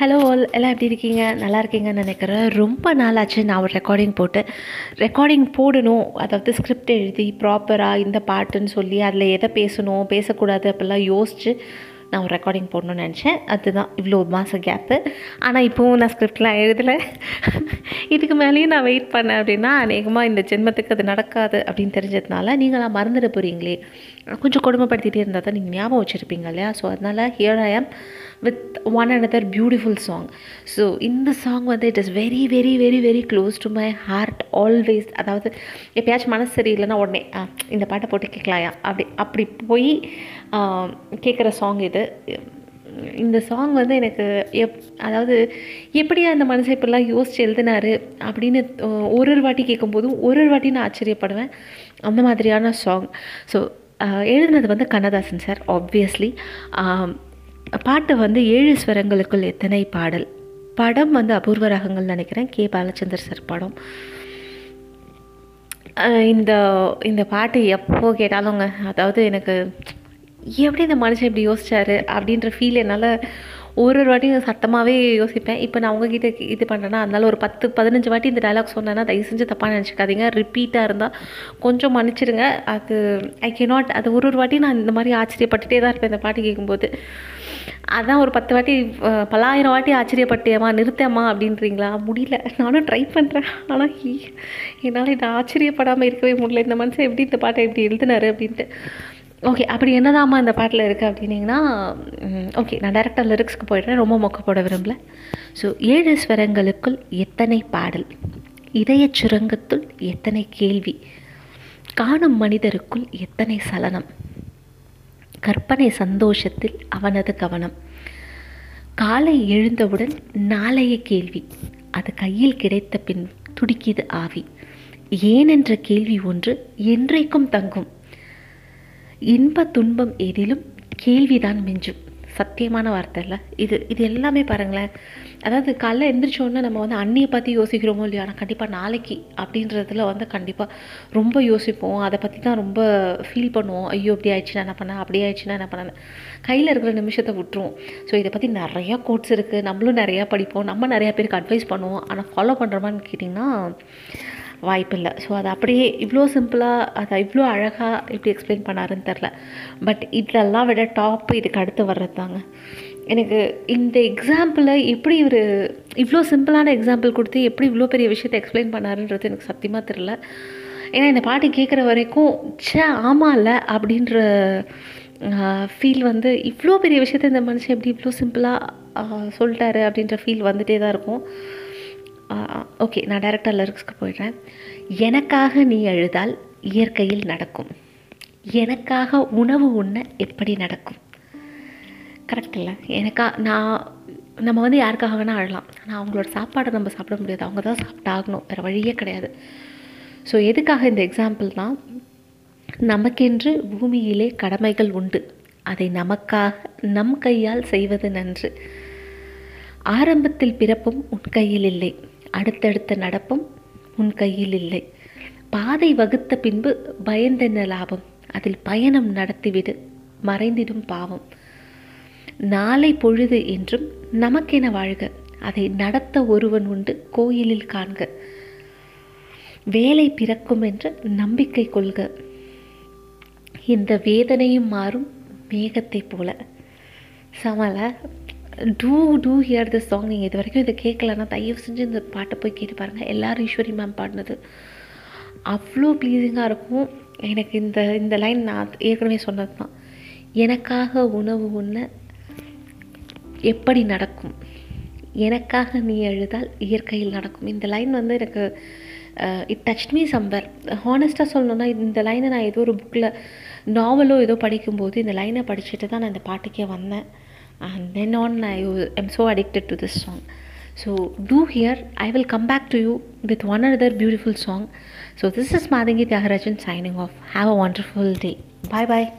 Hello all எல்லாம் எப்படி இருக்கீங்க? நல்லா இருக்கீங்கன்னு நினைக்கிறேன். ரொம்ப நாளாச்சு நான் ஒரு ரெக்கார்டிங் போட்டு. ரெக்கார்டிங் போடணும். அதாவது ஸ்கிரிப்ட் எழுதி ப்ராப்பராக இந்த பாட்டுன்னு சொல்லி அதில் எதை பேசணும் பேசக்கூடாது அப்படிலாம் யோசித்து நான் ஒரு ரெக்கார்டிங் போடணும்னு நினச்சேன். அதுதான் இவ்வளோ மாதம் கேப்பு ஆனால் இப்போவும் நான் ஸ்கிரிப்ட்லாம் எழுதலை. இதுக்கு மேலேயும் நான் வெயிட் பண்ணேன் அப்படின்னா அநேகமாக இந்த ஜென்மத்துக்கு அது நடக்காது அப்படின்னு தெரிஞ்சதுனால நீங்களாம் மறந்துட போகிறீங்களே கொஞ்சம் கொடுமைப்படுத்திட்டே இருந்தால் தான் நீங்கள் ஞாபகம் வச்சுருப்பீங்க இல்லையா? ஸோ அதனால் here I am with one and other beautiful song so இந்த சாங் வந்து it is very very very very close to my heart always அதாவது எப்பயாச்சும் மனசு சரியில்லைன்னா உடனே இந்த பாட்டை போட்டு கேட்கலாயா? அப்படி அப்படி போய் கேட்குற சாங் இது. இந்த சாங் வந்து எனக்கு எப் அதாவது எப்படி அந்த மனுஷன் இப்படிலாம் யோசிச்சு எழுதினாரு அப்படின்னு ஒரு ஒரு வாட்டி கேட்கும்போதும் ஒரு ஒரு வாட்டி நான் ஆச்சரியப்படுவேன். அந்த மாதிரியான சாங் ஸோ எழுதுனது வந்து கண்ணதாசன் சார் ஆப்வியஸ்லி பாட்டு வந்து ஏழு ஸ்வரங்களுக்குள் எத்தனை பாடல்? படம் வந்து அபூர்வ ராகங்கள் நினைக்கிறேன். கே. பாலச்சந்தர் சார் படம். இந்த இந்த பாட்டு எப்போ கேட்டாலுங்க அதாவது எனக்கு எப்படி இந்த மனுஷன் இப்படி யோசிச்சாரு அப்படின்ற ஃபீல் என்னால் ஒரு ஒரு வாட்டியும் சத்தமாகவே யோசிப்பேன். இப்போ நான் உங்ககிட்ட இது பண்ணுறேன்னா அதனால ஒரு பத்து பதினஞ்சு வாட்டி இந்த டைலாக் சொன்னேன்னா தயவு செஞ்சு தப்பாக நினச்சிக்காதீங்க. ரிப்பீட்டாக இருந்தால் கொஞ்சம் மன்னிச்சிடுங்க அது ஐ கே நாட் அது ஒரு ஒரு வாட்டி நான் இந்த மாதிரி ஆச்சரியப்பட்டுட்டே தான் இருப்பேன் இந்த பாட்டு கேட்கும்போது அதான் ஒரு பத்து வாட்டி பல்லாயிரம் வாட்டி ஆச்சரியப்பட்டேம்மா நிறுத்தேம்மா அப்படின்றீங்களா? முடியல. நானும் ட்ரை பண்ணுறேன் ஆனால் என்னால் இதை ஆச்சரியப்படாமல் இருக்கவே முடியல. இந்த மனுஷன் எப்படி இந்த பாட்டை எப்படி எழுதினாரு அப்படின்ட்டு. ஓகே அப்படி என்னதாம்மா இந்த பாட்டில் இருக்குது அப்படின்னீங்கன்னா ஓகே நான் டேரெக்டாக லிரிக்ஸ்க்கு போயிடுறேன். ரொம்ப மொக்க போட விரும்பல. ஸோ ஏழு ஸ்வரங்களுக்குள் எத்தனை பாடல்? இதயச் சுரங்கத்துள் எத்தனை கேள்வி? காணும் மனிதருக்குள் எத்தனை சலனம்? கற்பனை சந்தோஷத்தில் அவனது கவனம். காலை எழுந்தவுடன் நாளைய கேள்வி. அது கையில் கிடைத்த பின் துடிக்கிது ஆவி. ஏனென்ற கேள்வி ஒன்று என்றைக்கும் தங்கும். இன்ப துன்பம் எதிலும் கேள்விதான் மிஞ்சும். சத்தியமான வார்த்தை இல்லை இது இது எல்லாமே பாருங்களேன். அதாவது காலைல எந்திரிச்சோடனே நம்ம வந்து அன்னியை பற்றி யோசிக்கிறோமோ இல்லையா ஆனால் கண்டிப்பாக நாளைக்கு அப்படின்றதுல வந்து கண்டிப்பாக ரொம்ப யோசிப்போம். அதை பற்றி தான் ரொம்ப ஃபீல் பண்ணுவோம். ஐயோ இப்படி ஆயிடுச்சுன்னா என்ன பண்ணேன் அப்படி ஆயிடுச்சுன்னா என்ன பண்ணேன் கையில் இருக்கிற நிமிஷத்தை விட்டுருவோம். ஸோ இதை பற்றி நிறையா கோட்ஸ் இருக்குது நம்மளும் நிறையா படிப்போம். நம்ம நிறையா பேருக்கு அட்வைஸ் பண்ணுவோம். ஆனால் ஃபாலோ பண்ணுறோமான்னு கேட்டிங்கன்னா வாய்ப்பில்லை. ஸோ அது அப்படியே இவ்வளோ சிம்பிளாக அதை இவ்வளோ அழகாக எப்படி எக்ஸ்பிளைன் பண்ணாருன்னு தெரில. பட் இதெல்லாம் விட டாப் இதுக்கு அடுத்து வர்றது தாங்க எனக்கு இந்த எக்ஸாம்பிளை எப்படி இவர் இவ்வளோ சிம்பிளான எக்ஸாம்பிள் கொடுத்து எப்படி இவ்வளோ பெரிய விஷயத்தை எக்ஸ்பிளைன் பண்ணாருன்றது எனக்கு சத்தியமாக தெரில. ஏன்னா இந்த பாட்டு கேட்குற வரைக்கும் ச்சே ஆமாம்ல அப்படின்ற ஃபீல் வந்து இவ்வளோ பெரிய விஷயத்த இந்த மனுஷன் எப்படி இவ்வளோ சிம்பிளாக சொல்லிட்டாரு அப்படின்ற ஃபீல் வந்துட்டே தான் இருக்கும். ஓகே நான் டேரக்டாக லிரிக்ஸ்க்கு போயிடுறேன். எனக்காக நீ அழுதால் இயற்கையில் நடக்கும். எனக்காக உணவு உண்ண எப்படி நடக்கும்? கரெக்ட் இல்லை. எனக்கா நான் நம்ம வந்து யாருக்காக வேணால் அழலாம். ஆனால் அவங்களோட சாப்பாடை நம்ம சாப்பிட முடியாது. அவங்க தான் சாப்பிட்டாகணும். வேறு வழியே கிடையாது. ஸோ எதுக்காக இந்த எக்ஸாம்பிள்னால் நமக்கென்று பூமியிலே கடமைகள் உண்டு. அதை நமக்காக நம் கையால் செய்வது நன்று. ஆரம்பத்தில் பிறப்பும் உன் கையில் இல்லை. அடுத்தடுத்த நடப்பும் உன் கையில் இல்லை. பாதை வகுத்த பின்பு பயந்தென்ன லாபம்? அதில் பயணம் நடத்திவிடு மறைந்திடும் பாவம். நாளை பொழுது என்றும் நமக்கென வாழ்க அதை நடத்த ஒருவன் உண்டு கோயிலில் காண்க. வேலை பிறக்கும் என்று நம்பிக்கை கொள்க. இந்த வேதனையும் மாறும் மேகத்தை போல. சமல to to hear the song நீங்கள் இது வரைக்கும் இதை கேட்கலன்னா தயவு செஞ்சு இந்த பாட்டை போய் கேட்டு பாருங்கள் எல்லாரும் ஈஸ்வரி மேம் பாடினது. அவ்வளோ ப்ளீஸிங்காக இருக்கும். எனக்கு இந்த இந்த லைன் நான் ஏற்கனவே சொன்னது தான் எனக்காக உணவு உண்ண எப்படி நடக்கும்? எனக்காக நீ எழுதால் இயற்கையில் நடக்கும். இந்த லைன் வந்து எனக்கு இட் டச் மீ சம்பர் ஹானஸ்ட்டாக சொல்லணுன்னா இந்த லைனை நான் ஏதோ ஒரு புக்கில் நாவலோ ஏதோ படிக்கும்போது இந்த லைனை படிச்சுட்டு தான் நான் இந்த பாட்டுக்கே வந்தேன். and then on i am so addicted to this song. So do here i will come back to you with one other beautiful song. So this is madhangi tyagarajan signing off. Have a wonderful day. Bye bye